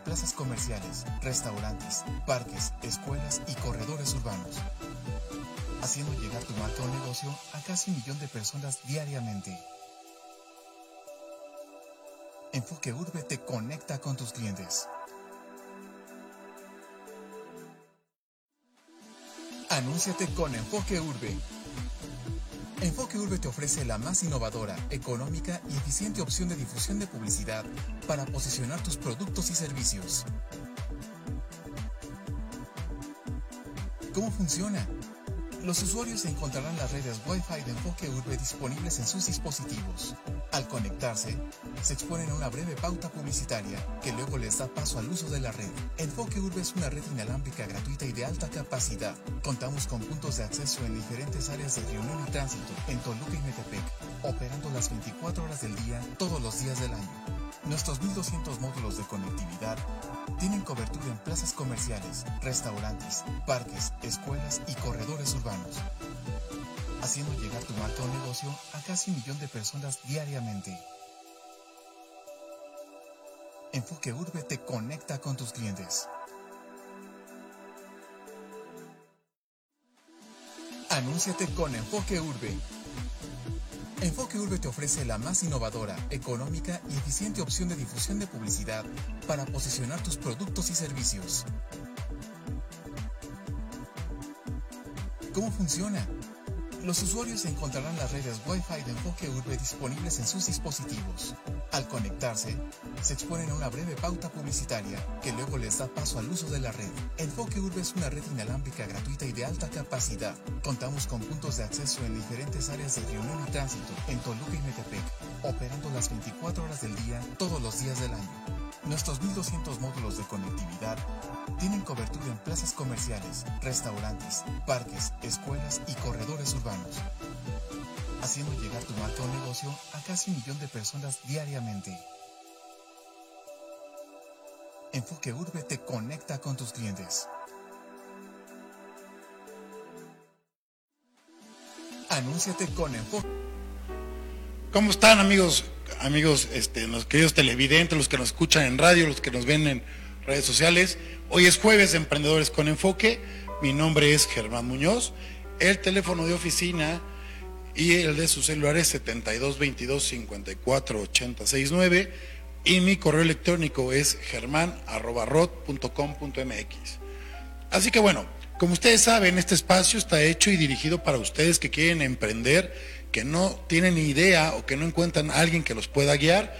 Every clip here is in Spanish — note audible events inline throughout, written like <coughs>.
plazas comerciales, restaurantes, parques, escuelas y corredores urbanos, haciendo llegar tu marca negocio a casi un millón de personas diariamente. Enfoque Urbe te conecta con tus clientes. Anúnciate con Enfoque Urbe. Enfoque Urbe te ofrece la más innovadora, económica y eficiente opción de difusión de publicidad para posicionar tus productos y servicios. ¿Cómo funciona? Los usuarios encontrarán las redes Wi-Fi de Enfoque Urbe disponibles en sus dispositivos. Al conectarse, se exponen a una breve pauta publicitaria que luego les da paso al uso de la red. Enfoque Urbe es una red inalámbrica gratuita y de alta capacidad. Contamos con puntos de acceso en diferentes áreas de reunión y tránsito en Toluca y Metepec, operando las 24 horas del día, todos los días del año. Nuestros 1200 módulos de conectividad tienen cobertura en plazas comerciales, restaurantes, parques, escuelas y corredores urbanos, haciendo llegar tu marca o negocio a casi un millón de personas diariamente. Enfoque Urbe te conecta con tus clientes. Anúnciate con Enfoque Urbe. Enfoque Urbe te ofrece la más innovadora, económica y eficiente opción de difusión de publicidad para posicionar tus productos y servicios. ¿Cómo funciona? Los usuarios encontrarán las redes Wi-Fi de Enfoque Urbe disponibles en sus dispositivos. Al conectarse, se exponen a una breve pauta publicitaria que luego les da paso al uso de la red. Enfoque Urbe es una red inalámbrica gratuita y de alta capacidad. Contamos con puntos de acceso en diferentes áreas de reunión y tránsito en Toluca y Metepec, operando las 24 horas del día, todos los días del año. Nuestros 1200 módulos de conectividad tienen cobertura en plazas comerciales, restaurantes, parques, escuelas y corredores urbanos, haciendo llegar tu marca negocio a casi un millón de personas diariamente. Enfoque Urbe te conecta con tus clientes. Anúnciate con Enfoque. ¿Cómo están amigos? Amigos, este, los queridos televidentes, los que nos escuchan en radio, los que nos ven en redes sociales. Hoy es jueves de Emprendedores con Enfoque. Mi nombre es Germán Muñoz. El teléfono de oficina y el de su celular es 7222 54 869 y mi correo electrónico es germán.rot.com.mx. Así que bueno, como ustedes saben, este espacio está hecho y dirigido para ustedes que quieren emprender, que no tienen idea o que no encuentran a alguien que los pueda guiar.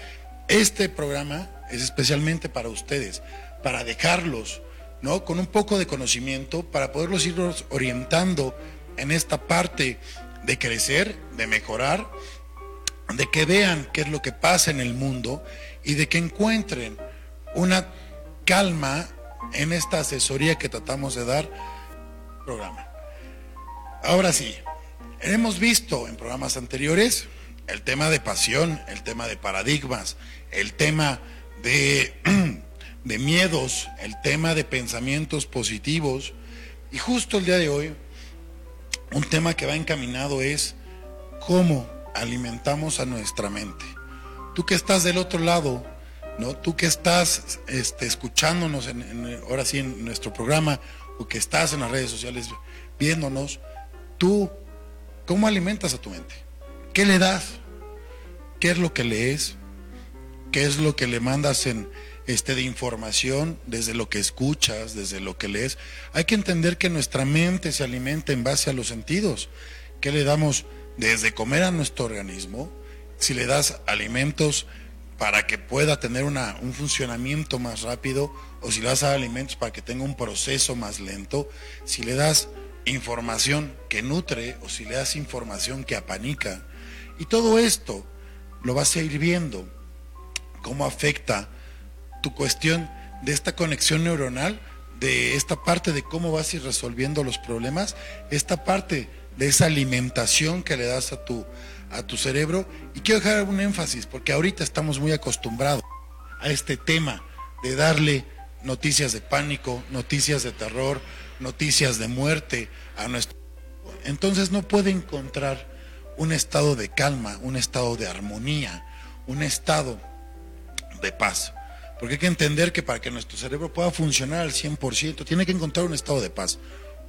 Este programa es especialmente para ustedes, para dejarlos, ¿no? Con un poco de conocimiento, para poderlos ir orientando en esta parte de crecer, de mejorar, de que vean qué es lo que pasa en el mundo y de que encuentren una calma en esta asesoría que tratamos de dar programa. Ahora sí, hemos visto en programas anteriores el tema de pasión, el tema de paradigmas, el tema <clears throat> de, miedos, el tema de pensamientos positivos. Y justo el día de hoy, un tema que va encaminado es cómo alimentamos a nuestra mente. Tú que estás del otro lado, ¿no? Tú que estás este, escuchándonos ahora sí en nuestro programa o que estás en las redes sociales viéndonos, tú, ¿cómo alimentas a tu mente? ¿Qué le das? ¿Qué es lo que lees? ¿Qué es lo que le mandas en este de información desde lo que escuchas, desde lo que lees? Hay que entender que nuestra mente se alimenta en base a los sentidos. ¿Qué le damos desde comer a nuestro organismo? Si le das alimentos para que pueda tener un funcionamiento más rápido o si le das alimentos para que tenga un proceso más lento, si le das información que nutre o si le das información que apanica. Y todo esto lo vas a ir viendo, cómo afecta tu cuestión de esta conexión neuronal, de esta parte de cómo vas a ir resolviendo los problemas, esta parte de esa alimentación que le das a tu, a tu cerebro. Y quiero dejar un énfasis, porque ahorita estamos muy acostumbrados a este tema de darle noticias de pánico, noticias de terror, noticias de muerte a nuestro... Entonces no puede encontrar un estado de calma, un estado de armonía, un estado de paz. Porque hay que entender que para que nuestro cerebro pueda funcionar al 100%, tiene que encontrar un estado de paz,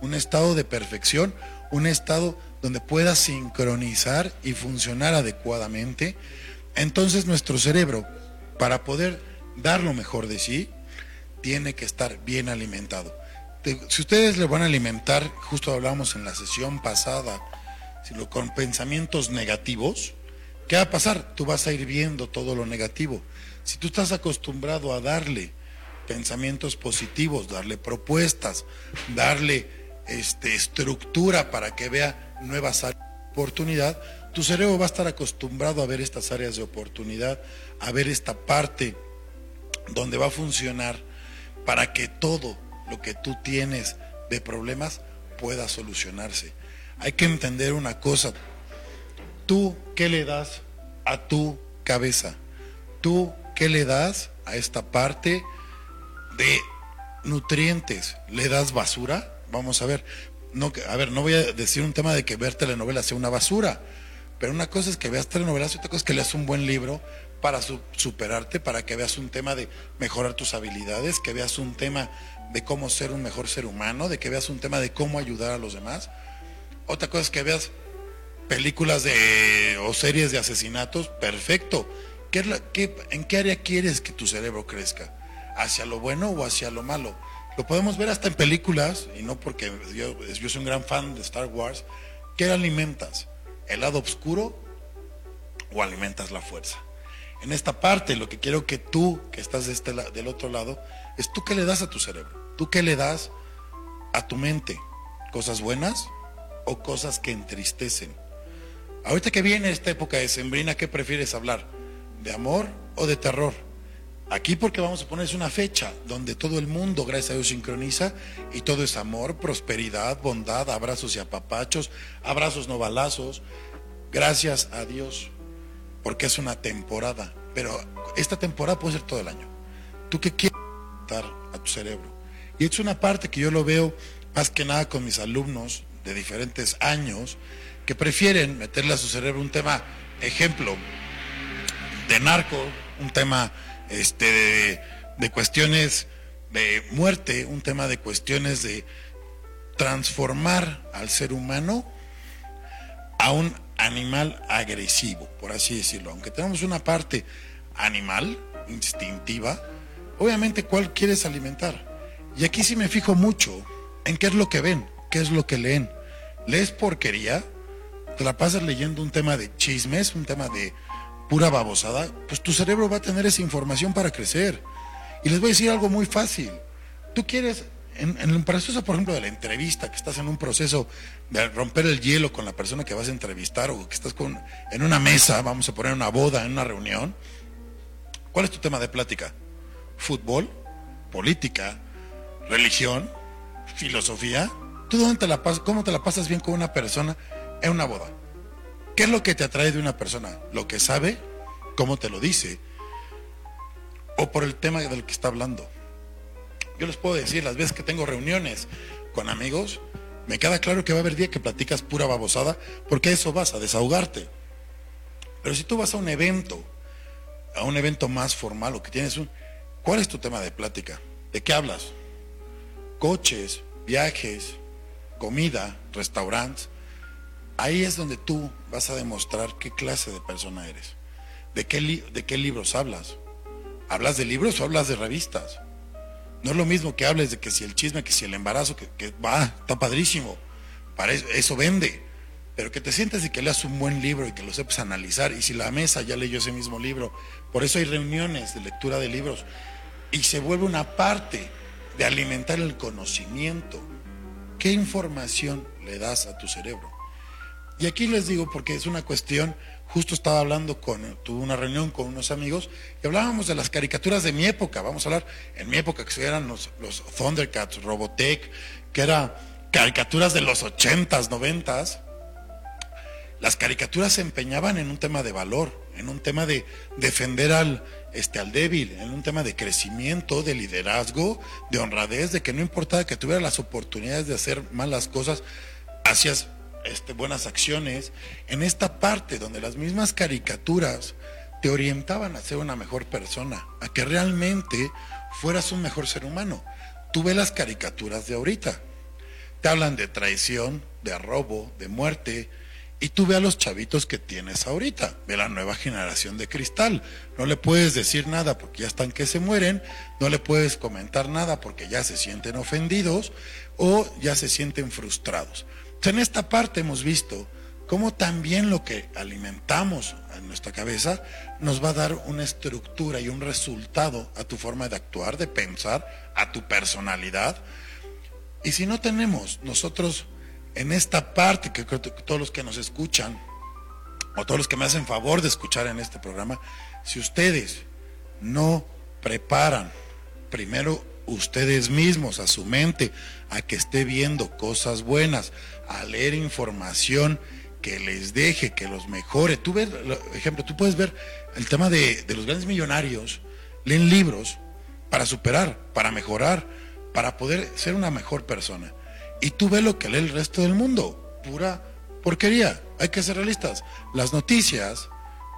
un estado de perfección, un estado donde pueda sincronizar y funcionar adecuadamente. Entonces nuestro cerebro, para poder dar lo mejor de sí, tiene que estar bien alimentado. Si ustedes le van a alimentar, justo hablamos en la sesión pasada, con pensamientos negativos, ¿qué va a pasar? Tú vas a ir viendo todo lo negativo. Si tú estás acostumbrado a darle pensamientos positivos, darle propuestas, darle este, estructura para que vea nuevas áreas de oportunidad, tu cerebro va a estar acostumbrado a ver estas áreas de oportunidad, a ver esta parte donde va a funcionar para que todo lo que tú tienes de problemas pueda solucionarse. Hay que entender una cosa. ¿Tú qué le das a tu cabeza? ¿Tú qué le das a esta parte de nutrientes? ¿Le das basura? Vamos a ver. No, a ver, no voy a decir un tema de que ver telenovelas sea una basura, pero una cosa es que veas telenovelas y otra cosa es que leas un buen libro para superarte, para que veas un tema de mejorar tus habilidades, que veas un tema de cómo ser un mejor ser humano, de que veas un tema de cómo ayudar a los demás. Otra cosa es que veas películas de, o series de asesinatos, perfecto. ¿Qué, ¿En qué área quieres que tu cerebro crezca? ¿Hacia lo bueno o hacia lo malo? Lo podemos ver hasta en películas, y no porque yo, soy un gran fan de Star Wars. ¿Qué alimentas? ¿El lado oscuro o alimentas la fuerza? En esta parte, lo que quiero que tú, que estás de este, del otro lado, es tú qué le das a tu cerebro. ¿Tú qué le das a tu mente? ¿Cosas buenas o cosas que entristecen? Ahorita que viene esta época de sembrina, ¿qué prefieres hablar? ¿De amor o de terror? Aquí porque vamos a ponerse una fecha donde todo el mundo, gracias a Dios, sincroniza y todo es amor, prosperidad, bondad, abrazos y apapachos, abrazos no balazos. Gracias a Dios, porque es una temporada. Pero esta temporada puede ser todo el año. ¿Tú qué quieres dar a tu cerebro? Y es una parte que yo lo veo más que nada con mis alumnos de diferentes años que prefieren meterle a su cerebro un tema, ejemplo, de narco, un tema este, de, cuestiones de muerte, un tema de cuestiones de transformar al ser humano a un animal agresivo, por así decirlo. Aunque tenemos una parte animal, instintiva, obviamente cuál quieres alimentar. Y aquí sí me fijo mucho en qué es lo que ven, qué es lo que leen. ¿Lees porquería? ¿Te la pasas leyendo un tema de chismes, un tema de pura babosada? Pues tu cerebro va a tener esa información para crecer. Y les voy a decir algo muy fácil. Tú quieres, en, el proceso, por ejemplo, de la entrevista, que estás en un proceso de romper el hielo con la persona que vas a entrevistar o que estás con, en una mesa, vamos a poner una boda, en una reunión, ¿cuál es tu tema de plática? ¿Fútbol? ¿Política? Religión, filosofía. ¿Tú dónde la pasas, cómo te la pasas bien con una persona en una boda? ¿Qué es lo que te atrae de una persona? ¿Lo que sabe? ¿Cómo te lo dice? ¿O por el tema del que está hablando? Yo les puedo decir, las veces que tengo reuniones con amigos, me queda claro que va a haber día que platicas pura babosada, porque eso vas, a desahogarte. Pero si tú vas a un evento, a un evento más formal o que tienes un... ¿Cuál es tu tema de plática? ¿De qué hablas? Coches, viajes, comida, restaurantes, ahí es donde tú vas a demostrar qué clase de persona eres. ¿De qué, de qué libros hablas? ¿Hablas de libros o hablas de revistas? No es lo mismo que hables de que si el chisme, que si el embarazo, que, va, está padrísimo. Para eso, eso, vende. Pero que te sientes y que leas un buen libro y que lo sepas analizar. Y si la mesa ya leyó ese mismo libro. Por eso hay reuniones de lectura de libros. Y se vuelve una parte de alimentar el conocimiento. ¿Qué información le das a tu cerebro? Y aquí les digo porque es una cuestión, justo estaba hablando con, tuve una reunión con unos amigos y hablábamos de las caricaturas de mi época, vamos a hablar en mi época que eran los, Thundercats, Robotech, que eran caricaturas de los 80s, 90s. Las caricaturas se empeñaban en un tema de valor, en un tema de defender al, este, al débil, en un tema de crecimiento, de liderazgo, de honradez, de que no importaba que tuviera las oportunidades de hacer malas cosas, hacías este, buenas acciones. En esta parte donde las mismas caricaturas te orientaban a ser una mejor persona, a que realmente fueras un mejor ser humano. Tú ves las caricaturas de ahorita. Te hablan de traición, de robo, de muerte, y tú ve a los chavitos que tienes ahorita, ve la nueva generación de cristal. No le puedes decir nada porque ya están que se mueren, no le puedes comentar nada porque ya se sienten ofendidos o ya se sienten frustrados. En esta parte hemos visto cómo también lo que alimentamos en nuestra cabeza nos va a dar una estructura y un resultado a tu forma de actuar, de pensar, a tu personalidad. Y si no tenemos nosotros en esta parte, que creo que todos los que nos escuchan, o todos los que me hacen favor de escuchar en este programa, si ustedes no preparan primero ustedes mismos a su mente a que esté viendo cosas buenas, a leer información que les deje, que los mejore. Tú ves, ejemplo, tú puedes ver el tema de, de los grandes millonarios, leen libros para superar, para mejorar, para poder ser una mejor persona. Y tú ves lo que lee el resto del mundo, pura porquería. Hay que ser realistas. Las noticias,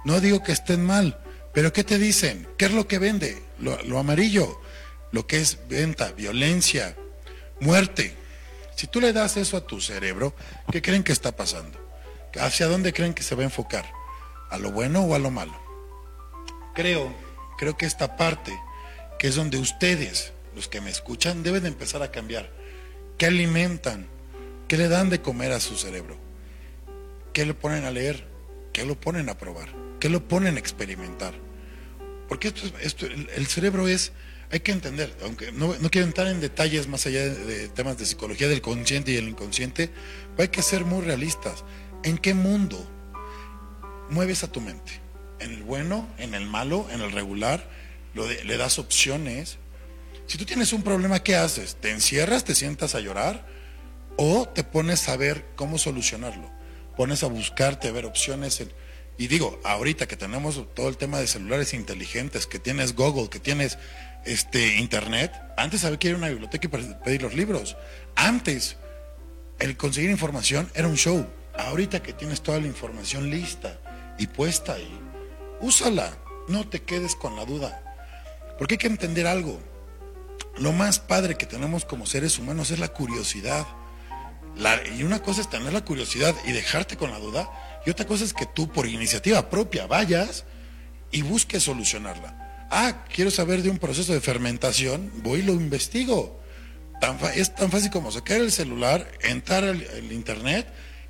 no digo que estén mal, pero ¿qué te dicen? ¿Qué es lo que vende? Lo, amarillo, lo que es venta, violencia, muerte. Si tú le das eso a tu cerebro, ¿qué creen que está pasando? ¿Hacia dónde creen que se va a enfocar? ¿A lo bueno o a lo malo? Creo, creo que esta parte, que es donde ustedes, los que me escuchan, deben de empezar a cambiar ¿Qué alimentan? ¿Qué le dan de comer a su cerebro? ¿Qué le ponen a leer? ¿Qué lo ponen a probar? ¿Qué lo ponen a experimentar? Porque esto, esto el, cerebro es, hay que entender, aunque no, quiero entrar en detalles más allá de, temas de psicología del consciente y el inconsciente, hay que ser muy realistas. ¿En qué mundo mueves a tu mente? ¿En el bueno, en el malo, en el regular? ¿Le das opciones? Si tú tienes un problema, ¿qué haces? ¿Te encierras, te sientas a llorar? ¿O te pones a ver cómo solucionarlo? Pones a buscarte, a ver opciones. y digo, ahorita que tenemos todo el tema de celulares inteligentes, que tienes Google, que tienes este, Internet, antes había que ir a una biblioteca y pedir los libros. Antes, el conseguir información era un show. Ahorita que tienes toda la información lista y puesta ahí, úsala. No te quedes con la duda. Porque hay que entender algo lo más padre que tenemos como seres humanos es la curiosidad. y una cosa es tener la curiosidad y dejarte con la duda, y otra cosa es que tú por iniciativa propia vayas y busques solucionarla. Ah, quiero saber de un proceso de fermentación, voy y lo investigo. es tan fácil como sacar el celular, entrar al internet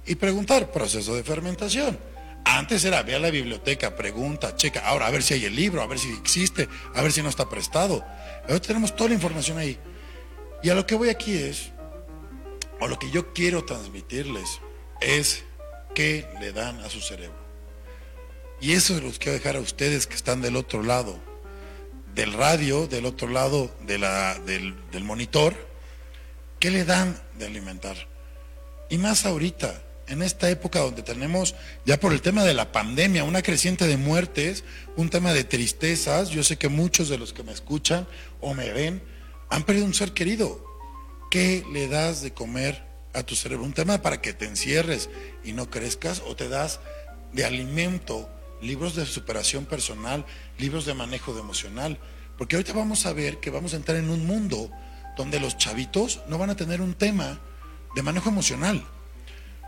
y preguntar proceso de fermentación. Antes era, ve a la biblioteca, pregunta, checa, ahora a ver si hay el libro, a ver si existe, a ver si no está prestado. Ahora tenemos toda la información ahí. Y a lo que voy aquí es, o lo que yo quiero transmitirles, es qué le dan a su cerebro. Y eso es lo que quiero dejar a ustedes que están del otro lado del radio, del otro lado de la, del, del monitor, ¿qué le dan de alimentar? Y más ahorita, en esta época donde tenemos, ya por el tema de la pandemia, una creciente de muertes, un tema de tristezas, yo sé que muchos de los que me escuchan o me ven han perdido un ser querido. ¿Qué le das de comer a tu cerebro? Un tema para que te encierres y no crezcas o te das de alimento, libros de superación personal, libros de manejo de emocional. Porque ahorita vamos a ver que vamos a entrar en un mundo donde los chavitos no van a tener un tema de manejo emocional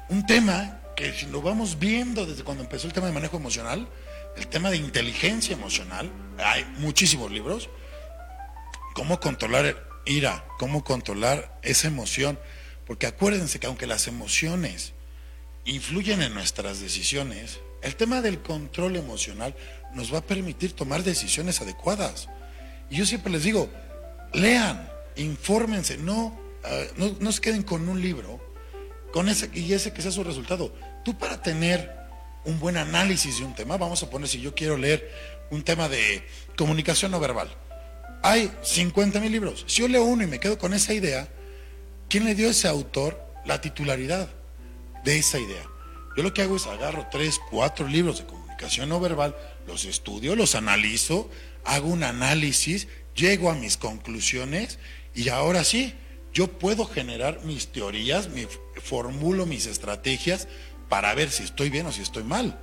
un tema que si lo vamos viendo desde cuando empezó el tema de manejo emocional, el tema de inteligencia emocional, hay muchísimos libros, cómo controlar ira, cómo controlar esa emoción, porque acuérdense que aunque las emociones influyen en nuestras decisiones, el tema del control emocional nos va a permitir tomar decisiones adecuadas. Y yo siempre les digo, lean, infórmense, no, ah, no, no se queden con un libro y ese que sea su resultado. Tú para tener un buen análisis de un tema, vamos a poner si yo quiero leer un tema de comunicación no verbal. Hay 50 mil libros. Si yo leo uno y me quedo con esa idea, ¿quién le dio a ese autor la titularidad de esa idea? Yo lo que hago es agarro tres, cuatro libros de comunicación no verbal, los estudio, los analizo, hago un análisis, llego a mis conclusiones y ahora sí, yo puedo generar mis teorías, mi, formulo mis estrategias para ver si estoy bien o si estoy mal.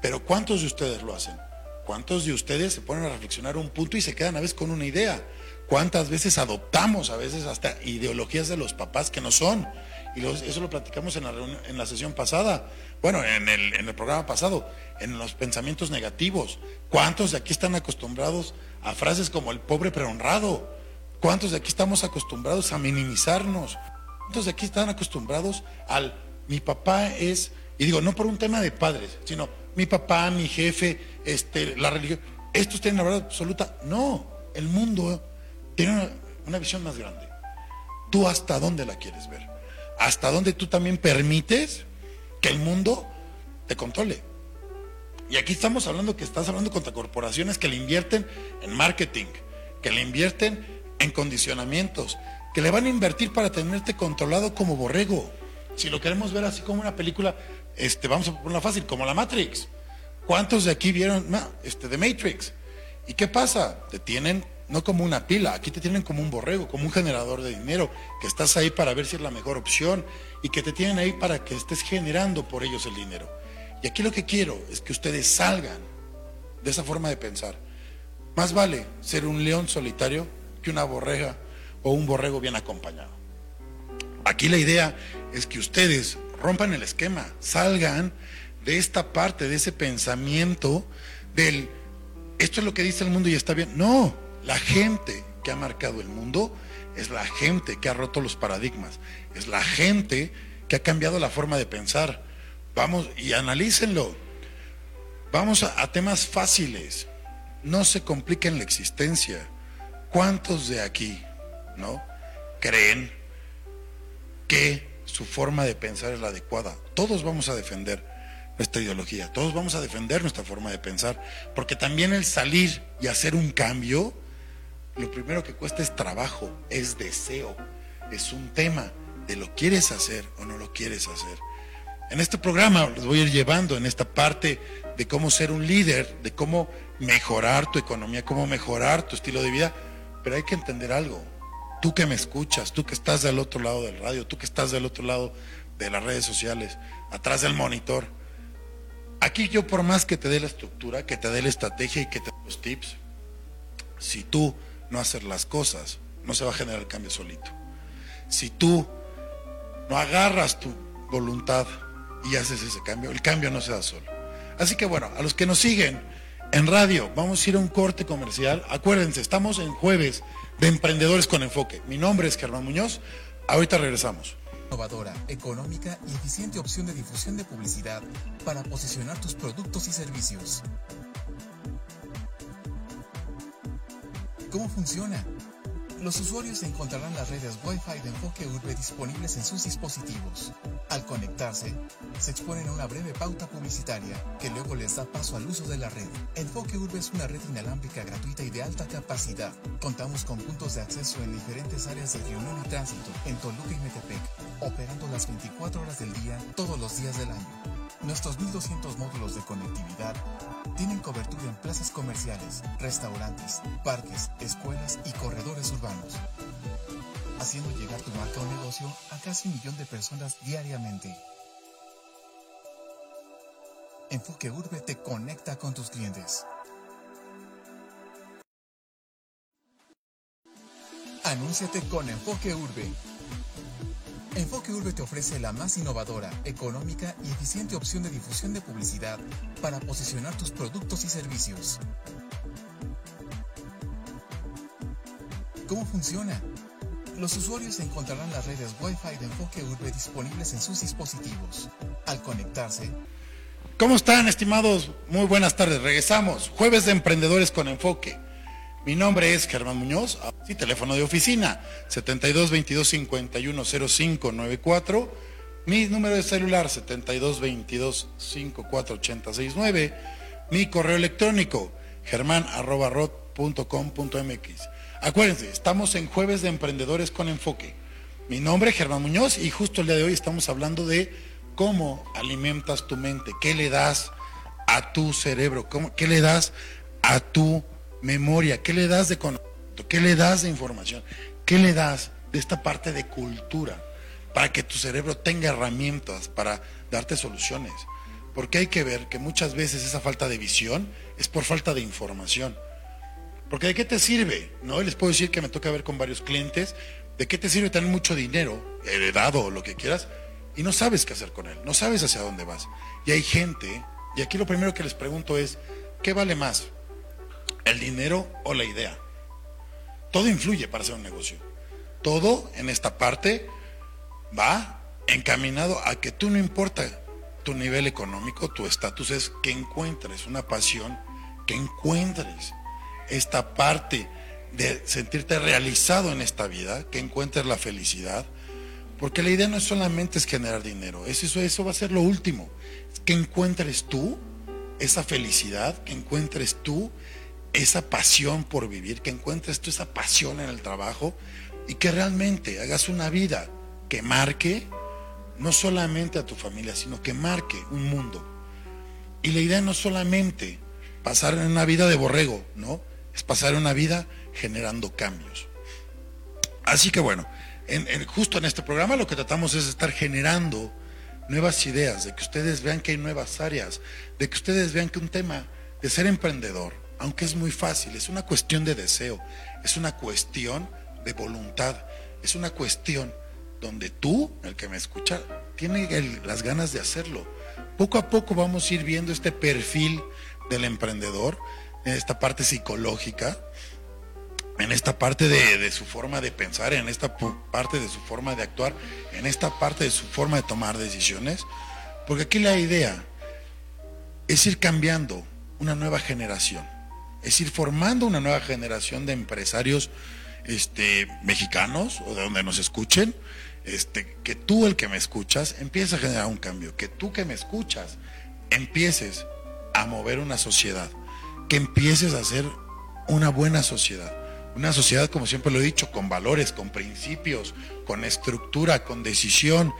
Pero ¿cuántos de ustedes lo hacen? ¿Cuántos de ustedes se ponen a reflexionar un punto y se quedan a veces con una idea? ¿Cuántas veces adoptamos a veces hasta ideologías de los papás que no son? Y eso lo platicamos en la, en la sesión pasada, bueno, en el, en el programa pasado, en los pensamientos negativos. ¿Cuántos de aquí están acostumbrados a frases como el pobre pero honrado? ¿Cuántos de aquí estamos acostumbrados a minimizarnos? ¿Cuántos de aquí están acostumbrados al mi papá es, y digo, no por un tema de padres, sino mi papá, mi jefe, este, la religión, estos tienen la verdad absoluta. No, el mundo tiene una, visión más grande. ¿Tú hasta dónde la quieres ver? ¿Hasta dónde tú también permites que el mundo te controle? Y aquí estamos hablando que estás hablando contra corporaciones que le invierten en marketing, que le invierten en condicionamientos, que le van a invertir para tenerte controlado como borrego. Si lo queremos ver así como una película, este, vamos a ponerla fácil, como la Matrix. ¿Cuántos de aquí vieron este, The Matrix? ¿Y qué pasa? Te tienen no como una pila, aquí te tienen como un borrego, como un generador de dinero, que estás ahí para ver si es la mejor opción y que te tienen ahí para que estés generando por ellos el dinero. Y aquí lo que quiero es que ustedes salgan de esa forma de pensar. Más vale ser un león solitario que una borrega o un borrego bien acompañado. Aquí la idea es que ustedes rompan el esquema, salgan de esta parte, de ese pensamiento del, esto es lo que dice el mundo y está bien. No, la gente que ha marcado el mundo es la gente que ha roto los paradigmas, es la gente que ha cambiado la forma de pensar. Vamos y analícenlo. Vamos a, a temas fáciles. No se compliquen la existencia. ¿Cuántos de aquí, no, creen que su forma de pensar es la adecuada? Todos vamos a defender nuestra ideología, todos vamos a defender nuestra forma de pensar, porque también el salir y hacer un cambio, lo primero que cuesta es trabajo, es deseo, es un tema de lo quieres hacer o no lo quieres hacer. En este programa los voy a ir llevando en esta parte de cómo ser un líder, de cómo mejorar tu economía, cómo mejorar tu estilo de vida, pero hay que entender algo. Tú que me escuchas, tú que estás del otro lado del radio, tú que estás del otro lado de las redes sociales, atrás del monitor, Aquí yo por más que te dé la estructura, que te dé la estrategia y que te dé los tips, si tú no haces las cosas, no se va a generar el cambio solito. Si tú no agarras tu voluntad y haces ese cambio, el cambio no se da solo. Así que bueno, a los que nos siguen en radio, vamos a ir a un corte comercial. Acuérdense, estamos en jueves de Emprendedores con Enfoque. Mi nombre es Germán Muñoz. Ahorita regresamos innovadora, económica y eficiente opción de difusión de publicidad para posicionar tus productos y servicios. ¿Cómo funciona? Los usuarios encontrarán las redes Wi-Fi de enfoque urbe disponibles en sus dispositivos. Al conectarse, se exponen a una breve pauta publicitaria que luego les da paso al uso de la red. Enfoque Urbe es una red inalámbrica gratuita y de alta capacidad. Contamos con puntos de acceso en diferentes áreas de reunión y tránsito en Toluca y Metepec, operando las 24 horas del día, todos los días del año. Nuestros 1200 módulos de conectividad tienen cobertura en plazas comerciales, restaurantes, parques, escuelas y corredores urbanos, haciendo llegar tu marca o negocio a casi un millón de personas diariamente. Enfoque Urbe te conecta con tus clientes. Anúnciate con Enfoque Urbe. Enfoque Urbe te ofrece la más innovadora, económica y eficiente opción de difusión de publicidad para posicionar tus productos y servicios. ¿Cómo funciona? Los usuarios encontrarán las redes Wi-Fi de Enfoque Urbe disponibles en sus dispositivos. Al conectarse, ¿Cómo están, estimados? Muy buenas tardes. Regresamos. Jueves de Emprendedores con Enfoque. Mi nombre es Germán Muñoz, sí, teléfono de oficina 72 22 51 05 94. Mi número de celular 72 22 54 80 69. Mi correo electrónico germán.com.mx. Acuérdense, estamos en Jueves de Emprendedores con Enfoque. Mi nombre es Germán Muñoz y justo el día de hoy estamos hablando de cómo alimentas tu mente, qué le das a tu cerebro, qué le das a tu memoria, qué le das de conocimiento, qué le das de información, qué le das de esta parte de cultura, para que tu cerebro tenga herramientas para darte soluciones. Porque hay que ver que muchas veces esa falta de visión es por falta de información. Porque ¿de qué te sirve? ¿No? les puedo decir que me toca ver con varios clientes, ¿de qué te sirve tener mucho dinero, heredado o lo que quieras, y no sabes qué hacer con él, no sabes hacia dónde vas? Y hay gente, y aquí lo primero que les pregunto es, ¿qué vale más? ¿El dinero o la idea? Todo influye para hacer un negocio. Todo en esta parte va encaminado a que tú no importa tu nivel económico, tu estatus, es que encuentres una pasión, que encuentres esta parte de sentirte realizado en esta vida, que encuentres la felicidad, porque la idea no solamente es generar dinero, eso, eso va a ser lo último, que encuentres tú esa felicidad, que encuentres tú esa pasión por vivir, que encuentres tú esa pasión en el trabajo y que realmente hagas una vida que marque no solamente a tu familia, sino que marque un mundo. Y la idea no solamente pasar en una vida de borrego, ¿no? es pasar una vida generando cambios. Así que bueno, justo en este programa lo que tratamos es estar generando nuevas ideas, de que ustedes vean que hay nuevas áreas, de que ustedes vean que un tema de ser emprendedor, aunque es muy fácil, es una cuestión de deseo, es una cuestión de voluntad, es una cuestión donde tú, el que me escucha, tiene las ganas de hacerlo. Poco a poco vamos a ir viendo este perfil del emprendedor en esta parte psicológica, en esta parte de, su forma de pensar, en esta parte de su forma de actuar, en esta parte de su forma de tomar decisiones. Porque aquí la idea es ir cambiando una nueva generación, es ir formando una nueva generación de empresarios este, mexicanos o de donde nos escuchen, este, que tú el que me escuchas empieza a generar un cambio, que tú que me escuchas empieces a mover una sociedad que empieces a hacer una buena sociedad. Una sociedad, como siempre lo he dicho, con valores, con principios, con estructura, con decisión,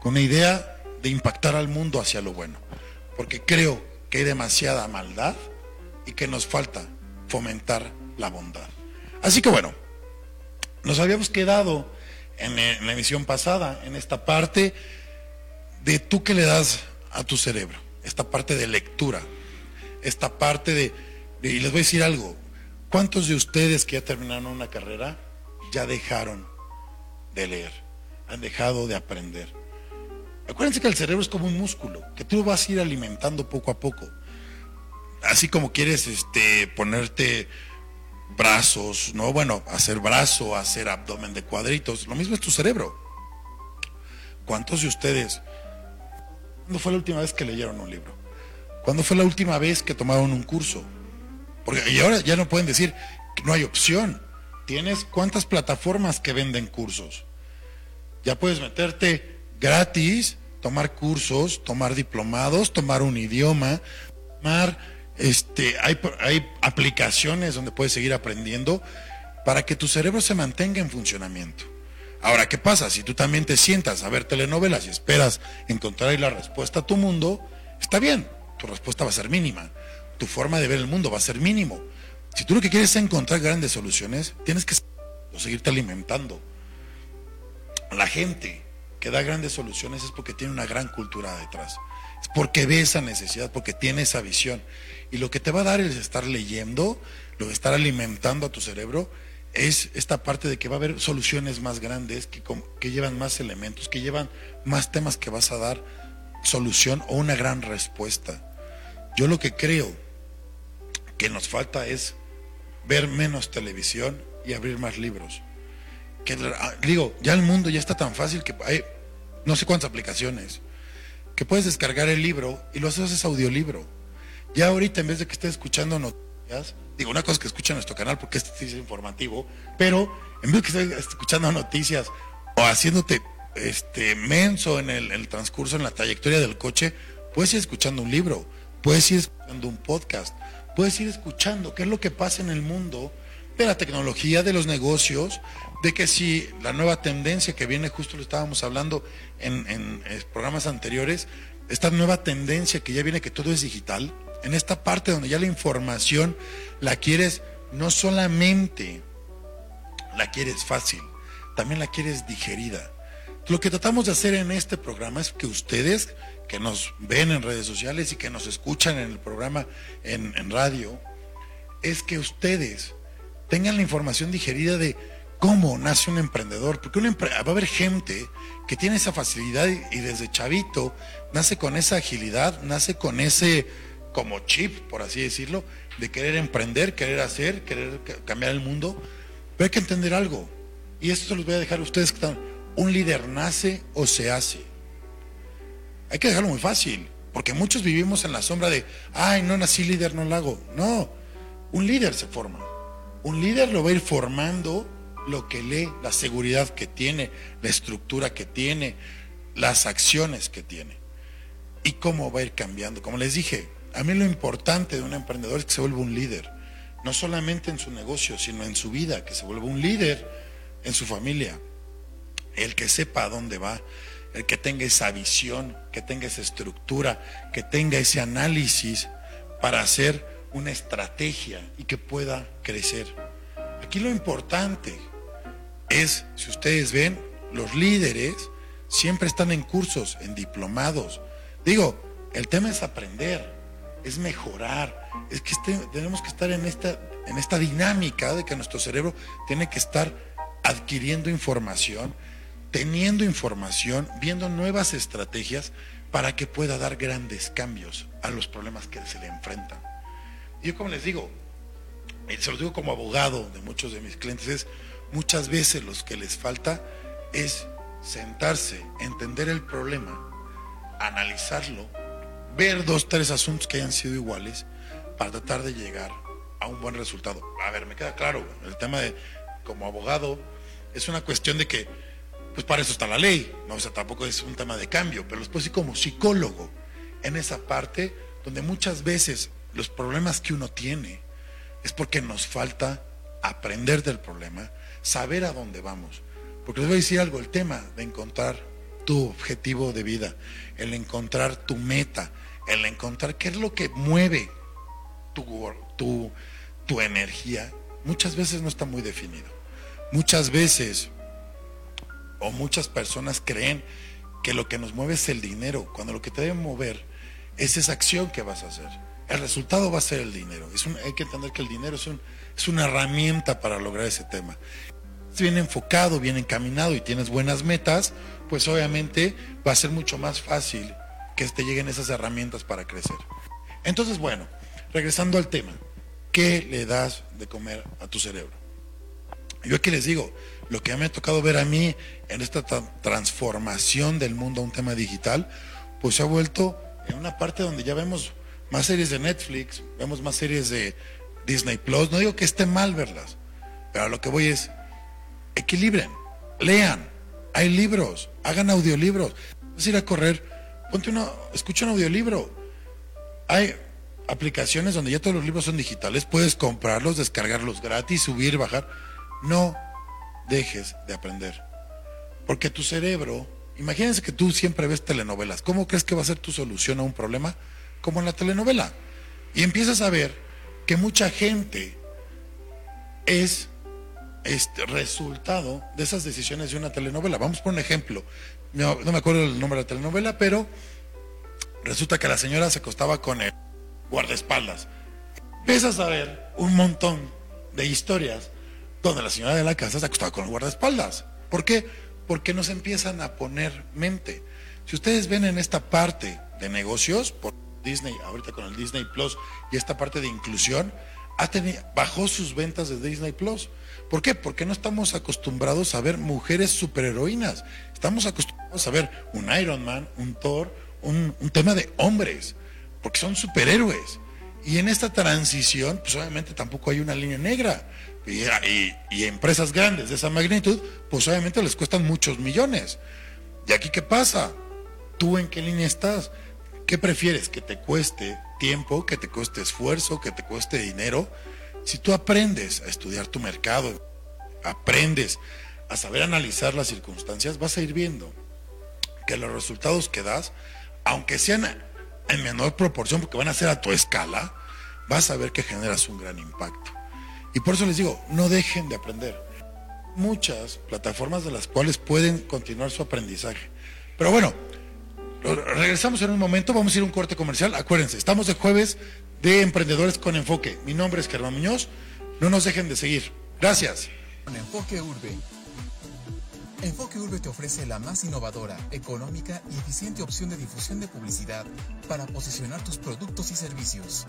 con una idea de impactar al mundo hacia lo bueno. Porque creo que hay demasiada maldad y que nos falta fomentar la bondad. Así que bueno, nos habíamos quedado en, la emisión pasada, en esta parte de tú que le das a tu cerebro, esta parte de lectura, esta parte de y les voy a decir algo. ¿Cuántos de ustedes que ya terminaron una carrera ya dejaron de leer? Han dejado de aprender. Acuérdense que el cerebro es como un músculo, que tú vas a ir alimentando poco a poco. Así como quieres este, ponerte brazos, ¿no? Bueno, hacer brazo, hacer abdomen de cuadritos, lo mismo es tu cerebro. ¿Cuántos de ustedes, cuándo fue la última vez que leyeron un libro? ¿Cuándo fue la última vez que tomaron un curso? Porque y ahora ya no pueden decir que no hay opción. Tienes cuántas plataformas que venden cursos. Ya puedes meterte gratis, tomar cursos, tomar diplomados, tomar un idioma, tomar este, hay, hay aplicaciones donde puedes seguir aprendiendo para que tu cerebro se mantenga en funcionamiento. Ahora, ¿qué pasa? Si tú también te sientas a ver telenovelas y esperas encontrar ahí la respuesta a tu mundo, está bien, tu respuesta va a ser mínima tu forma de ver el mundo va a ser mínimo. Si tú lo que quieres es encontrar grandes soluciones, tienes que seguirte alimentando. La gente que da grandes soluciones es porque tiene una gran cultura detrás. Porque ve esa necesidad, porque tiene esa visión. Y lo que te va a dar es estar leyendo, lo de estar alimentando a tu cerebro, es esta parte de que va a haber soluciones más grandes, que, que llevan más elementos, que llevan más temas que vas a dar solución o una gran respuesta. Yo lo que creo que nos falta es ver menos televisión y abrir más libros. Que, ah, digo, ya el mundo ya está tan fácil que hay no sé cuántas aplicaciones que puedes descargar el libro y lo haces audiolibro. Ya ahorita en vez de que estés escuchando noticias, digo, una cosa que escucha nuestro canal porque este es informativo, pero en vez de que estés escuchando noticias o haciéndote este menso en el transcurso, en la trayectoria del coche, puedes ir escuchando un libro, puedes ir escuchando un podcast, puedes ir escuchando qué es lo que pasa en el mundo de la tecnología, de los negocios, de que si la nueva tendencia que viene, justo lo estábamos hablando en, en, programas anteriores, esta nueva tendencia que ya viene que todo es digital, en esta parte donde ya la información la quieres no solamente la quieres fácil, también la quieres digerida, Lo que tratamos de hacer en este programa es que ustedes que nos ven en redes sociales y que nos escuchan en el programa en, en radio, es que ustedes tengan la información digerida de cómo nace un emprendedor, porque un va a haber gente que tiene esa facilidad y, desde chavito nace con esa agilidad, nace con ese como chip, por así decirlo, de querer emprender, querer hacer, querer cambiar el mundo. Pero hay que entender algo, y esto se los voy a dejar a ustedes que están, un líder nace o se hace. Hay que dejarlo muy fácil, porque muchos vivimos en la sombra de, ay, no nací líder, no lo hago. No, un líder se forma. Un líder lo va a ir formando lo que lee, la seguridad que tiene, la estructura que tiene, las acciones que tiene. Y cómo va a ir cambiando. Como les dije, a mí lo importante de un emprendedor es que se vuelva un líder. No solamente en su negocio, sino en su vida, que se vuelva un líder en su familia. El que sepa a dónde va, el que tenga esa visión, que tenga esa estructura, que tenga ese análisis para hacer una estrategia y que pueda crecer. Aquí lo importante es, si ustedes ven, los líderes siempre están en cursos, en diplomados. Digo, el tema es aprender, es mejorar, es que este, tenemos que estar en esta, en esta dinámica de que nuestro cerebro tiene que estar adquiriendo información, teniendo información, viendo nuevas estrategias para que pueda dar grandes cambios a los problemas que se le enfrentan. Yo como les digo, y se lo digo como abogado de muchos de mis clientes, es muchas veces lo que les falta es sentarse, entender el problema, analizarlo, ver dos, tres asuntos que hayan sido iguales para tratar de llegar a un buen resultado. A ver, me queda claro, el tema de como abogado es una cuestión de que, pues para eso está la ley, no, o sea, tampoco es un tema de cambio, pero después sí como psicólogo, en esa parte donde muchas veces los problemas que uno tiene es porque nos falta aprender del problema, saber a dónde vamos. Porque les voy a decir algo, el tema de encontrar tu objetivo de vida, el encontrar tu meta, el encontrar qué es lo que mueve tu, tu, tu energía, muchas veces no está muy definido. Muchas veces o muchas personas creen que lo que nos mueve es el dinero, cuando lo que te debe mover es esa acción que vas a hacer. El resultado va a ser el dinero. Es hay que entender que el dinero es, un, es una herramienta para lograr ese tema bien enfocado, bien encaminado y tienes buenas metas, pues obviamente va a ser mucho más fácil que te lleguen esas herramientas para crecer. Entonces, bueno, regresando al tema, ¿qué le das de comer a tu cerebro? Yo aquí les digo, lo que me ha tocado ver a mí en esta transformación del mundo a un tema digital, pues se ha vuelto en una parte donde ya vemos más series de Netflix, vemos más series de Disney Plus. No digo que esté mal verlas, pero lo que voy es, equilibren, lean, hay libros, hagan audiolibros. Vas a ir a correr, ponte una, escucha un audiolibro. Hay aplicaciones donde ya todos los libros son digitales, puedes comprarlos, descargarlos gratis, subir, bajar. No dejes de aprender. Porque tu cerebro, imagínense que tú siempre ves telenovelas. ¿Cómo crees que va a ser tu solución a un problema? Como en la telenovela. Y empiezas a ver que mucha gente es este resultado de esas decisiones de una telenovela. Vamos por un ejemplo. No, me acuerdo el nombre de la telenovela, pero resulta que la señora se acostaba con el guardaespaldas. Empiezas a ver un montón de historias donde la señora de la casa se acostaba con el guardaespaldas. ¿Por qué? Porque nos empiezan a poner mente. Si ustedes ven en esta parte de negocios, por Disney, ahorita con el Disney Plus y esta parte de inclusión, ha tenido, bajó sus ventas de Disney Plus. ¿Por qué? Porque no estamos acostumbrados a ver mujeres superheroínas. Estamos acostumbrados a ver un Iron Man, un Thor, un, tema de hombres, porque son superhéroes. Y en esta transición, pues obviamente tampoco hay una línea negra. Y, y, empresas grandes de esa magnitud, pues obviamente les cuestan muchos millones. ¿Y aquí qué pasa? ¿Tú en qué línea estás? ¿Qué prefieres? ¿Que te cueste tiempo, que te cueste esfuerzo, que te cueste dinero? Si tú aprendes a estudiar tu mercado, aprendes a saber analizar las circunstancias, vas a ir viendo que los resultados que das, aunque sean en menor proporción, porque van a ser a tu escala, vas a ver que generas un gran impacto. Y por eso les digo, no dejen de aprender. muchas plataformas de las cuales pueden continuar su aprendizaje. Pero bueno, regresamos en un momento, vamos a ir a un corte comercial. Acuérdense, estamos de jueves de Emprendedores con Enfoque. Mi nombre es Germán Muñoz. No nos dejen de seguir. Gracias. Enfoque Urbe. Enfoque Urbe te ofrece la más innovadora, económica y eficiente opción de difusión de publicidad para posicionar tus productos y servicios.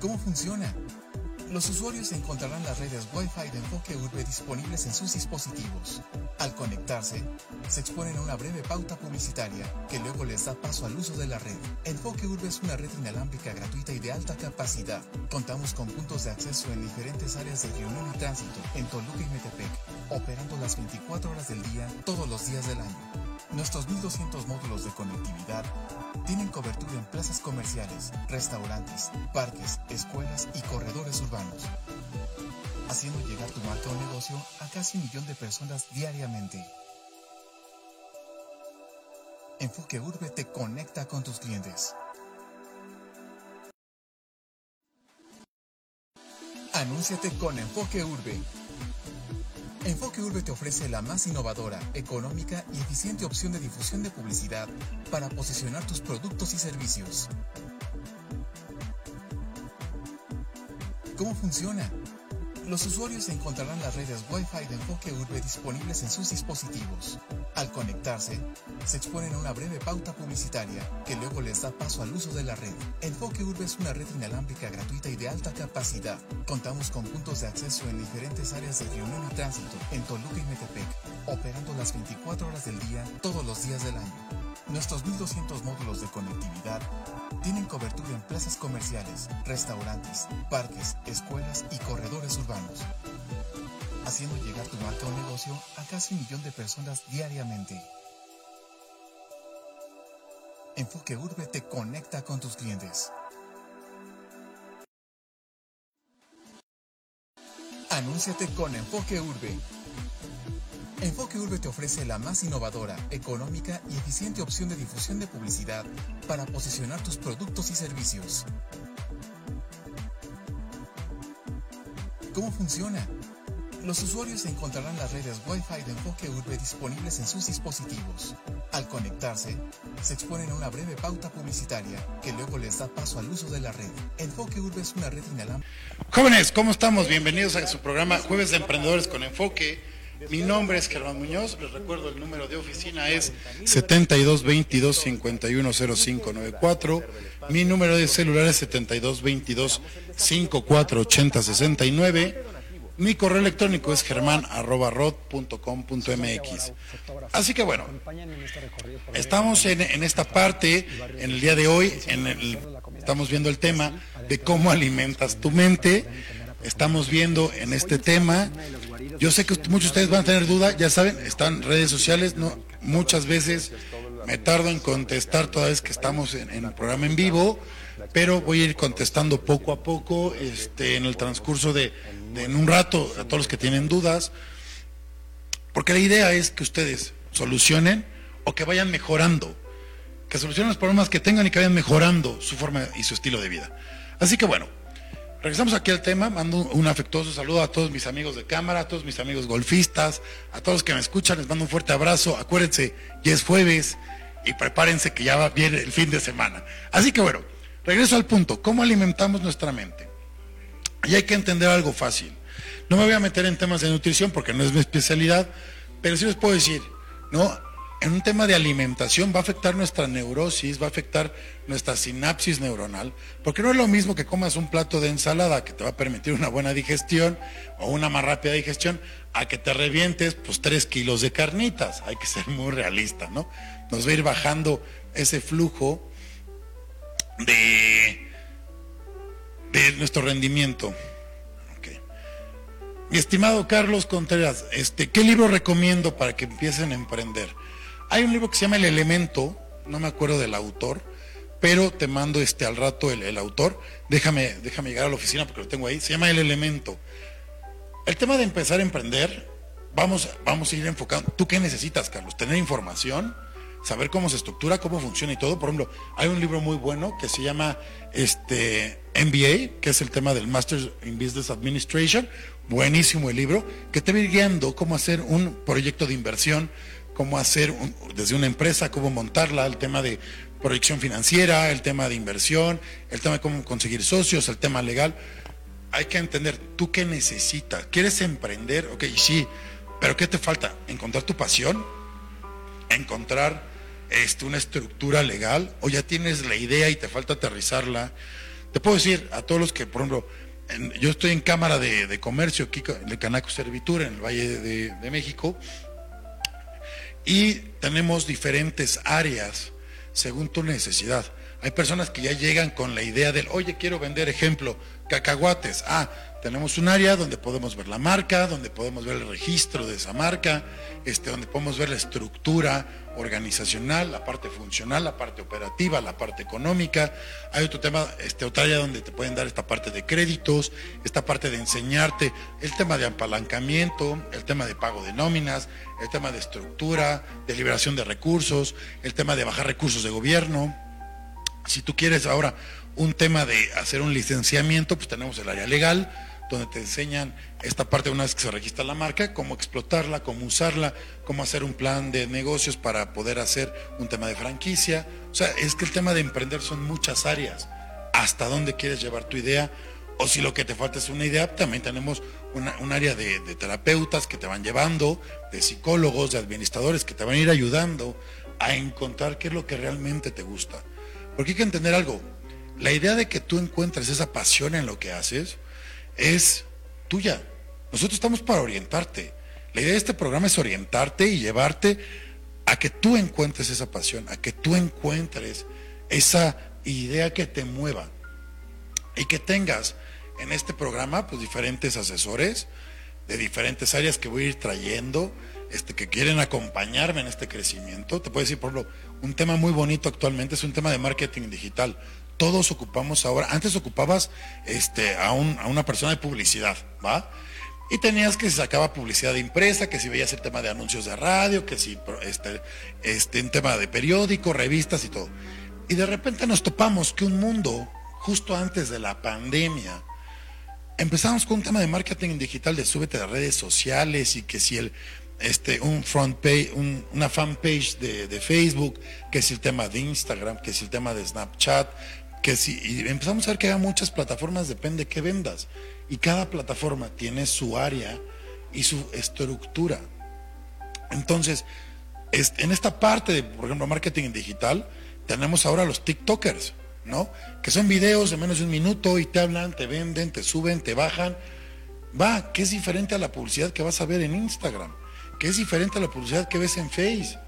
¿Cómo funciona? Los usuarios encontrarán las redes Wi-Fi de Enfoque Urbe disponibles en sus dispositivos. Al conectarse, se exponen a una breve pauta publicitaria que luego les da paso al uso de la red. Enfoque Urbe es una red inalámbrica gratuita y de alta capacidad. Contamos con puntos de acceso en diferentes áreas de reunión y tránsito en Toluca y Metepec, operando las 24 horas del día, todos los días del año. Nuestros 1200 módulos de conectividad tienen cobertura en plazas comerciales, restaurantes, parques, escuelas y corredores urbanos, haciendo llegar tu marca o negocio a casi un millón de personas diariamente. Enfoque Urbe te conecta con tus clientes. Anúnciate con Enfoque Urbe. Enfoque Urbe te ofrece la más innovadora, económica y eficiente opción de difusión de publicidad para posicionar tus productos y servicios. ¿Cómo funciona? Los usuarios encontrarán las redes Wi-Fi de Enfoque Urbe disponibles en sus dispositivos. Al conectarse, se exponen a una breve pauta publicitaria que luego les da paso al uso de la red. Enfoque Urbe es una red inalámbrica gratuita y de alta capacidad. Contamos con puntos de acceso en diferentes áreas de reunión y tránsito en Toluca y Metepec, operando las 24 horas del día, todos los días del año. Nuestros 1200 módulos de conectividad tienen cobertura en plazas comerciales, restaurantes, parques, escuelas y corredores urbanos, haciendo llegar tu marca o negocio a casi un millón de personas diariamente. Enfoque Urbe te conecta con tus clientes. Anúnciate con Enfoque Urbe. Enfoque Urbe te ofrece la más innovadora, económica y eficiente opción de difusión de publicidad para posicionar tus productos y servicios. ¿Cómo funciona? Los usuarios encontrarán las redes Wi-Fi de Enfoque Urbe disponibles en sus dispositivos. Al conectarse, se exponen a una breve pauta publicitaria que luego les da paso al uso de la red. Enfoque Urbe es una red inalámbrica. Jóvenes, ¿cómo estamos? Bienvenidos a su programa Jueves de Emprendedores con Enfoque. Mi nombre es Germán Muñoz, les recuerdo el número de oficina es 7222-510594. Mi número de celular es 7222-548069. Mi correo electrónico es germán.rod.com.mx. Así que bueno, estamos en, en, esta parte, en el día de hoy, en el, estamos viendo el tema de cómo alimentas tu mente. Estamos viendo en este tema yo sé que muchos de ustedes van a tener duda, ya saben, están redes sociales, no muchas veces me tardo en contestar toda vez que estamos en, el programa en vivo, pero voy a ir contestando poco a poco este, en el transcurso de, de en un rato a todos los que tienen dudas, porque la idea es que ustedes solucionen o que vayan mejorando, que solucionen los problemas que tengan y que vayan mejorando su forma y su estilo de vida. Así que bueno, Regresamos aquí al tema, mando un afectuoso saludo a todos mis amigos de cámara, a todos mis amigos golfistas, a todos los que me escuchan, les mando un fuerte abrazo. Acuérdense, ya es jueves y prepárense que ya va bien el fin de semana. Así que bueno, regreso al punto, ¿cómo alimentamos nuestra mente? Y hay que entender algo fácil. No me voy a meter en temas de nutrición porque no es mi especialidad, pero sí les puedo decir, ¿no? En un tema de alimentación va a afectar nuestra neurosis, va a afectar nuestra sinapsis neuronal, porque no es lo mismo que comas un plato de ensalada que te va a permitir una buena digestión o una más rápida digestión, a que te revientes pues tres kilos de carnitas. Hay que ser muy realista, ¿no? Nos va a ir bajando ese flujo de, de nuestro rendimiento. Mi estimado Carlos Contreras, este, ¿qué libro recomiendo para que empiecen a emprender? Hay un libro que se llama El Elemento, no me acuerdo del autor, pero te mando este al rato el, autor. Déjame, déjame llegar a la oficina porque lo tengo ahí. Se llama El Elemento. El tema de empezar a emprender, vamos, vamos a ir enfocando. ¿Tú qué necesitas, Carlos? Tener información, saber cómo se estructura, cómo funciona y todo. Por ejemplo, hay un libro muy bueno que se llama este, MBA, que es el tema del Master in Business Administration. Buenísimo el libro, que te va guiando cómo hacer un proyecto de inversión, cómo hacer desde una empresa, cómo montarla, el tema de proyección financiera, el tema de inversión, el tema de cómo conseguir socios, el tema legal. Hay que entender, ¿tú qué necesitas? ¿Quieres emprender? Ok, sí, pero ¿qué te falta? ¿Encontrar tu pasión? ¿Encontrar este, una estructura legal? ¿O ya tienes la idea y te falta aterrizarla? Te puedo decir a todos los que, por ejemplo, yo estoy en Cámara de, Comercio, aquí de Canaco Servitura, en el Valle de, México, y tenemos diferentes áreas según tu necesidad. Hay personas que ya llegan con la idea del, oye, quiero vender, ejemplo, cacahuates. Ah, tenemos un área donde podemos ver la marca, donde podemos ver el registro de esa marca, este, donde podemos ver la estructura organizacional, la parte funcional, la parte operativa, la parte económica. Hay otro tema, este, otra área donde te pueden dar esta parte de créditos, esta parte de enseñarte, el tema de apalancamiento, el tema de pago de nóminas, el tema de estructura, de liberación de recursos, el tema de bajar recursos de gobierno. Si tú quieres ahora un tema de hacer un licenciamiento, pues tenemos el área legal, donde te enseñan esta parte una vez que se registra la marca, cómo explotarla, cómo usarla, cómo hacer un plan de negocios para poder hacer un tema de franquicia. O sea, es que el tema de emprender son muchas áreas. Hasta dónde quieres llevar tu idea, o si lo que te falta es una idea, también tenemos un área de, de terapeutas que te van llevando, de psicólogos, de administradores que te van a ir ayudando a encontrar qué es lo que realmente te gusta. Porque hay que entender algo, la idea de que tú encuentres esa pasión en lo que haces, es tuya. Nosotros estamos para orientarte. La idea de este programa es orientarte y llevarte a que tú encuentres esa pasión, a que tú encuentres esa idea que te mueva y que tengas en este programa pues diferentes asesores de diferentes áreas que voy a ir trayendo, este, que quieren acompañarme en este crecimiento. Te puedo decir, por ejemplo, un tema muy bonito actualmente es un tema de marketing digital todos ocupamos ahora, antes ocupabas este, a, un, a una persona de publicidad, ¿va? Y tenías que se sacaba publicidad de impresa, que si veías el tema de anuncios de radio, que si este, este, un tema de periódico, revistas y todo. Y de repente nos topamos que un mundo, justo antes de la pandemia, empezamos con un tema de marketing digital, de súbete de redes sociales y que si el, este, un front page, una fanpage de, de Facebook, que si el tema de Instagram, que si el tema de Snapchat, que si y empezamos a ver que hay muchas plataformas, depende de qué vendas. Y cada plataforma tiene su área y su estructura. Entonces, en esta parte de, por ejemplo, marketing digital, tenemos ahora los TikTokers, ¿no? Que son videos de menos de un minuto y te hablan, te venden, te suben, te bajan. Va, que es diferente a la publicidad que vas a ver en Instagram, que es diferente a la publicidad que ves en Face.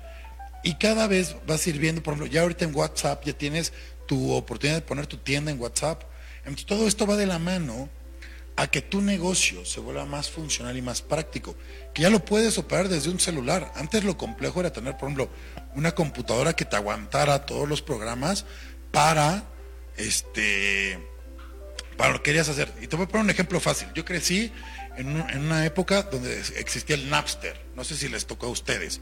Y cada vez vas a ir viendo, por ejemplo, ya ahorita en WhatsApp ya tienes tu oportunidad de poner tu tienda en WhatsApp. Entonces, todo esto va de la mano a que tu negocio se vuelva más funcional y más práctico, que ya lo puedes operar desde un celular. Antes lo complejo era tener, por ejemplo, una computadora que te aguantara todos los programas para este para lo que querías hacer. Y te voy a poner un ejemplo fácil. Yo crecí en, en, una época donde existía el Napster. No sé si les tocó a ustedes.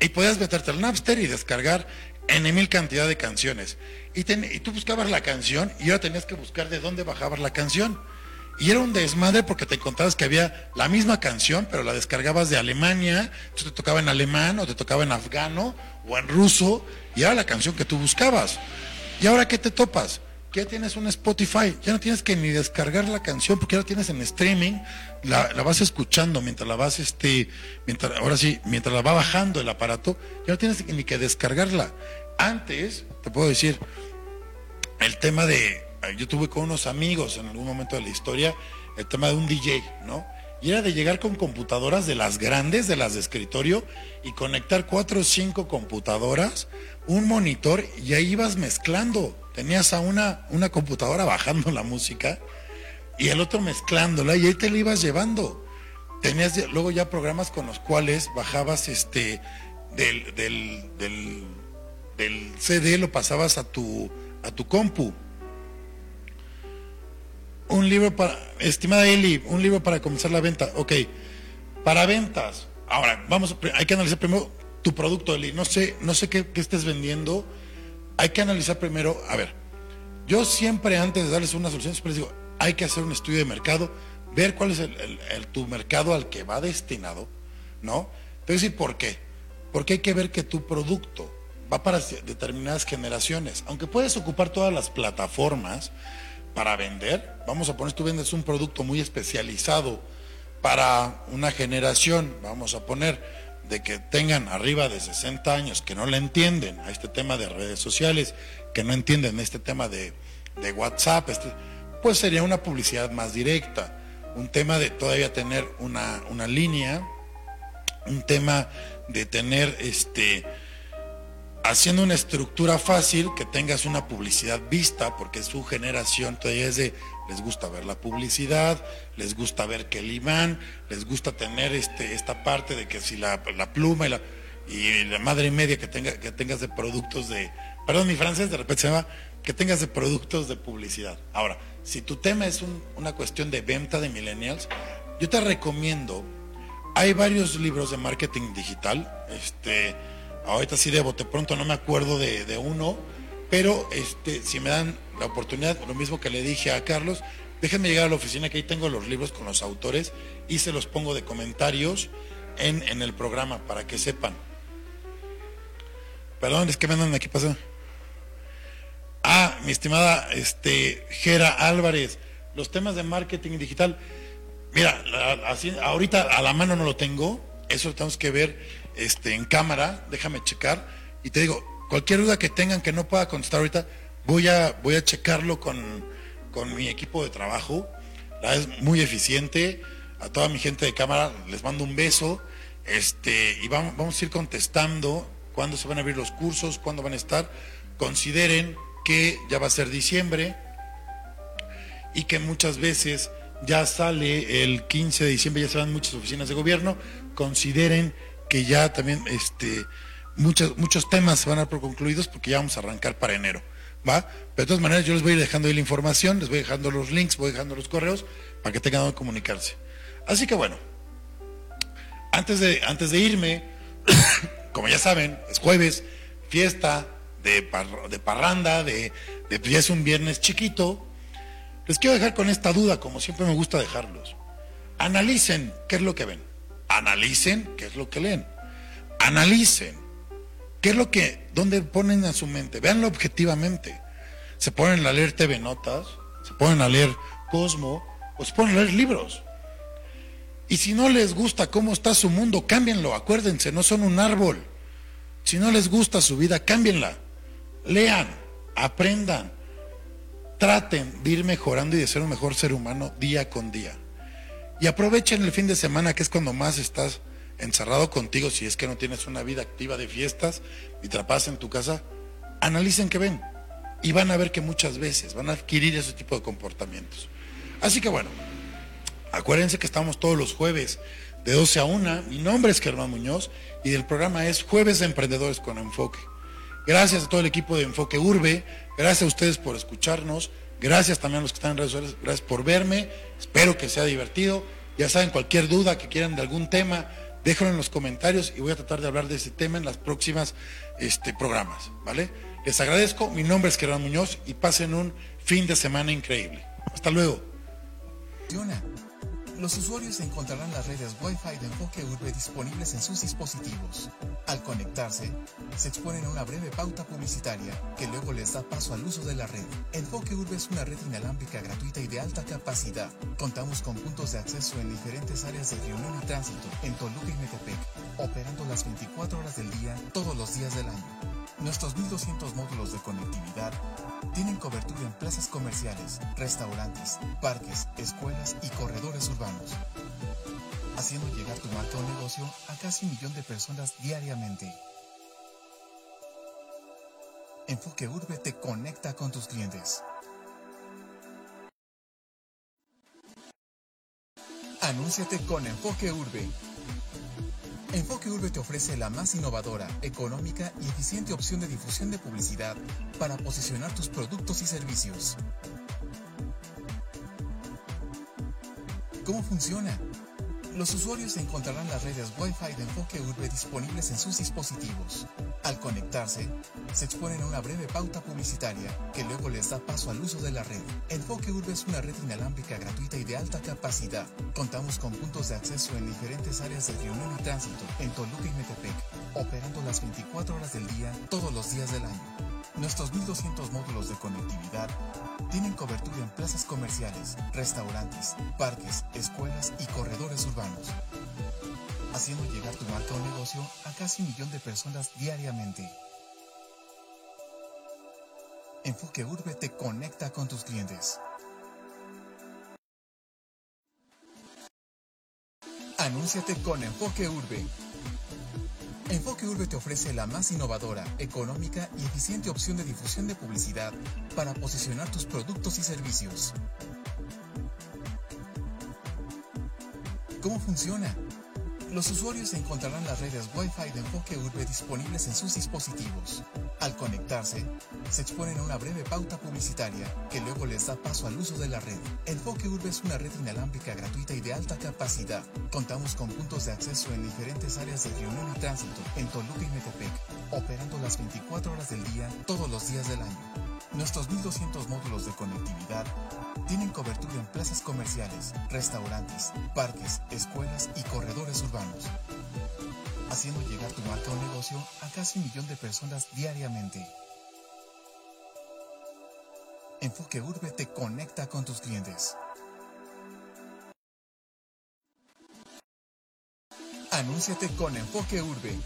Y podías meterte al Napster y descargar en mil cantidad de canciones. Y, y, tú buscabas la canción y ahora tenías que buscar de dónde bajabas la canción. Y era un desmadre porque te encontrabas que había la misma canción, pero la descargabas de Alemania, entonces te tocaba en alemán o te tocaba en afgano o en ruso, y era la canción que tú buscabas. ¿Y ahora qué te topas? Que ya tienes un Spotify, ya no tienes que ni descargar la canción porque ahora tienes en streaming, la, la, vas escuchando mientras la vas, este, mientras, ahora sí, mientras la va bajando el aparato, ya no tienes ni que descargarla. Antes, te puedo decir, el tema de, yo tuve con unos amigos en algún momento de la historia, el tema de un DJ, ¿no? Y era de llegar con computadoras de las grandes, de las de escritorio, y conectar cuatro o cinco computadoras, un monitor, y ahí ibas mezclando. Tenías a una, una computadora <laughs> bajando la música y el otro mezclándola, y ahí te la ibas llevando. Tenías luego ya programas con los cuales bajabas este del, del, del, del CD, lo pasabas a tu a tu compu. Un libro para, estimada Eli, un libro para comenzar la venta. Ok, para ventas. Ahora, vamos, hay que analizar primero tu producto, No sé, no sé qué, estés vendiendo. Hay que analizar primero, a ver, yo siempre antes de darles una solución, siempre les digo, hay que hacer un estudio de mercado, ver cuál es el, tu mercado al que va destinado, ¿no? Entonces, ¿y por qué? Porque hay que ver que tu producto va para determinadas generaciones. Aunque puedes ocupar todas las plataformas para vender, vamos a poner, tú vendes un producto muy especializado para una generación, vamos a poner, de que tengan arriba de 60 años, que no le entienden a este tema de redes sociales, que no entienden este tema de, WhatsApp, este, pues sería una publicidad más directa, un tema de todavía tener una, una línea, un tema de tener este haciendo una estructura fácil, que tengas una publicidad vista, porque su generación todavía es de, les gusta ver la publicidad, les gusta ver que el imán, les gusta tener este, esta parte de que si la, pluma y la, y la madre media que, tenga, que tengas de productos de, perdón, mi francés de repente se llama, que tengas de productos de publicidad. Ahora, si tu tema es una cuestión de venta de millennials, yo te recomiendo, hay varios libros de marketing digital, este, ahorita sí de bote pronto no me acuerdo de, uno, pero este, si me dan la oportunidad, lo mismo que le dije a Carlos, déjenme llegar a la oficina que ahí tengo los libros con los autores y se los pongo de comentarios en, en el programa para que sepan. Perdón, es que me andan aquí pasando. Ah, mi estimada este, Gera Álvarez, los temas de marketing digital. Mira, así, ahorita a la mano no lo tengo, eso tenemos que ver este, en cámara, déjame checar. Y te digo, cualquier duda que tengan que no pueda contestar ahorita, voy a, voy a checarlo con, mi equipo de trabajo. Es muy eficiente. A toda mi gente de cámara les mando un beso. Este, y vamos, vamos a ir contestando cuándo se van a abrir los cursos, cuándo van a estar. Consideren que ya va a ser diciembre y que muchas veces ya sale el 15 de diciembre, ya se van muchas oficinas de gobierno. Consideren que ya también este, muchos, muchos temas van a dar por concluidos porque ya vamos a arrancar para enero. ¿va? Pero de todas maneras yo les voy a ir dejando ahí la información, les voy dejando los links, voy dejando los correos para que tengan donde comunicarse. Así que bueno, antes de, antes de irme, <coughs> como ya saben, es jueves, fiesta de, de parranda, de, de, ya es un viernes chiquito. Les quiero dejar con esta duda, como siempre me gusta dejarlos. Analicen qué es lo que ven analicen qué es lo que leen. Analicen qué es lo que, dónde ponen a su mente. Veanlo objetivamente. Se ponen a leer TV Notas, se ponen a leer Cosmo, o se ponen a leer libros. Y si no les gusta cómo está su mundo, cámbienlo. Acuérdense, no son un árbol. Si no les gusta su vida, cámbienla. Lean, aprendan, traten de ir mejorando y de ser un mejor ser humano día con día. Y aprovechen el fin de semana, que es cuando más estás encerrado contigo, si es que no tienes una vida activa de fiestas y te en tu casa, analicen qué ven. Y van a ver que muchas veces van a adquirir ese tipo de comportamientos. Así que bueno, acuérdense que estamos todos los jueves de 12 a 1. Mi nombre es Germán Muñoz y el programa es Jueves de Emprendedores con Enfoque. Gracias a todo el equipo de Enfoque Urbe, gracias a ustedes por escucharnos. Gracias también a los que están en redes sociales, gracias por verme, espero que sea divertido. Ya saben, cualquier duda que quieran de algún tema, déjenlo en los comentarios y voy a tratar de hablar de ese tema en las próximas este, programas, ¿vale? Les agradezco, mi nombre es Gerardo Muñoz y pasen un fin de semana increíble. Hasta luego los usuarios encontrarán las redes Wi-Fi de enfoque urbe disponibles en sus dispositivos. Al conectarse, se exponen a una breve pauta publicitaria que luego les da paso al uso de la red. Enfoque urbe es una red inalámbrica gratuita y de alta capacidad. Contamos con puntos de acceso en diferentes áreas de reunión y tránsito en Toluca y Metepec, operando las 24 horas del día, todos los días del año. Nuestros 1.200 módulos de conectividad tienen cobertura en plazas comerciales, restaurantes, parques, escuelas y corredores urbanos, haciendo llegar tu marca o negocio a casi un millón de personas diariamente. Enfoque Urbe te conecta con tus clientes. Anúnciate con Enfoque Urbe Enfoque Urbe te ofrece la más innovadora, económica y eficiente opción de difusión de publicidad para posicionar tus productos y servicios. ¿Cómo funciona? Los usuarios encontrarán las redes Wi-Fi de Enfoque Urbe disponibles en sus dispositivos. Al conectarse, se exponen a una breve pauta publicitaria que luego les da paso al uso de la red. Enfoque Urbe es una red inalámbrica gratuita y de alta capacidad. Contamos con puntos de acceso en diferentes áreas de reunión y tránsito en Toluca y Metepec, operando las 24 horas del día, todos los días del año. Nuestros 1200 módulos de conectividad tienen cobertura en plazas comerciales, restaurantes, parques, escuelas y corredores urbanos, haciendo llegar tu marca o negocio a casi un millón de personas diariamente. Enfoque Urbe te conecta con tus clientes. Anúnciate con Enfoque Urbe. Enfoque Urbe te ofrece la más innovadora, económica y eficiente opción de difusión de publicidad para posicionar tus productos y servicios. ¿Cómo funciona? Los usuarios encontrarán las redes Wi-Fi de Enfoque Urbe disponibles en sus dispositivos. Al conectarse, se exponen a una breve pauta publicitaria que luego les da paso al uso de la red. Enfoque Urbe es una red inalámbrica gratuita y de alta capacidad. Contamos con puntos de acceso en diferentes áreas de reunión y tránsito en Toluca y Metepec, operando las 24 horas del día, todos los días del año. Nuestros 1200 módulos de conectividad tienen cobertura en plazas comerciales, restaurantes, parques, escuelas y corredores urbanos, haciendo llegar tu marca o negocio a casi un millón de personas diariamente. Enfoque Urbe te conecta con tus clientes. Anúnciate con Enfoque Urbe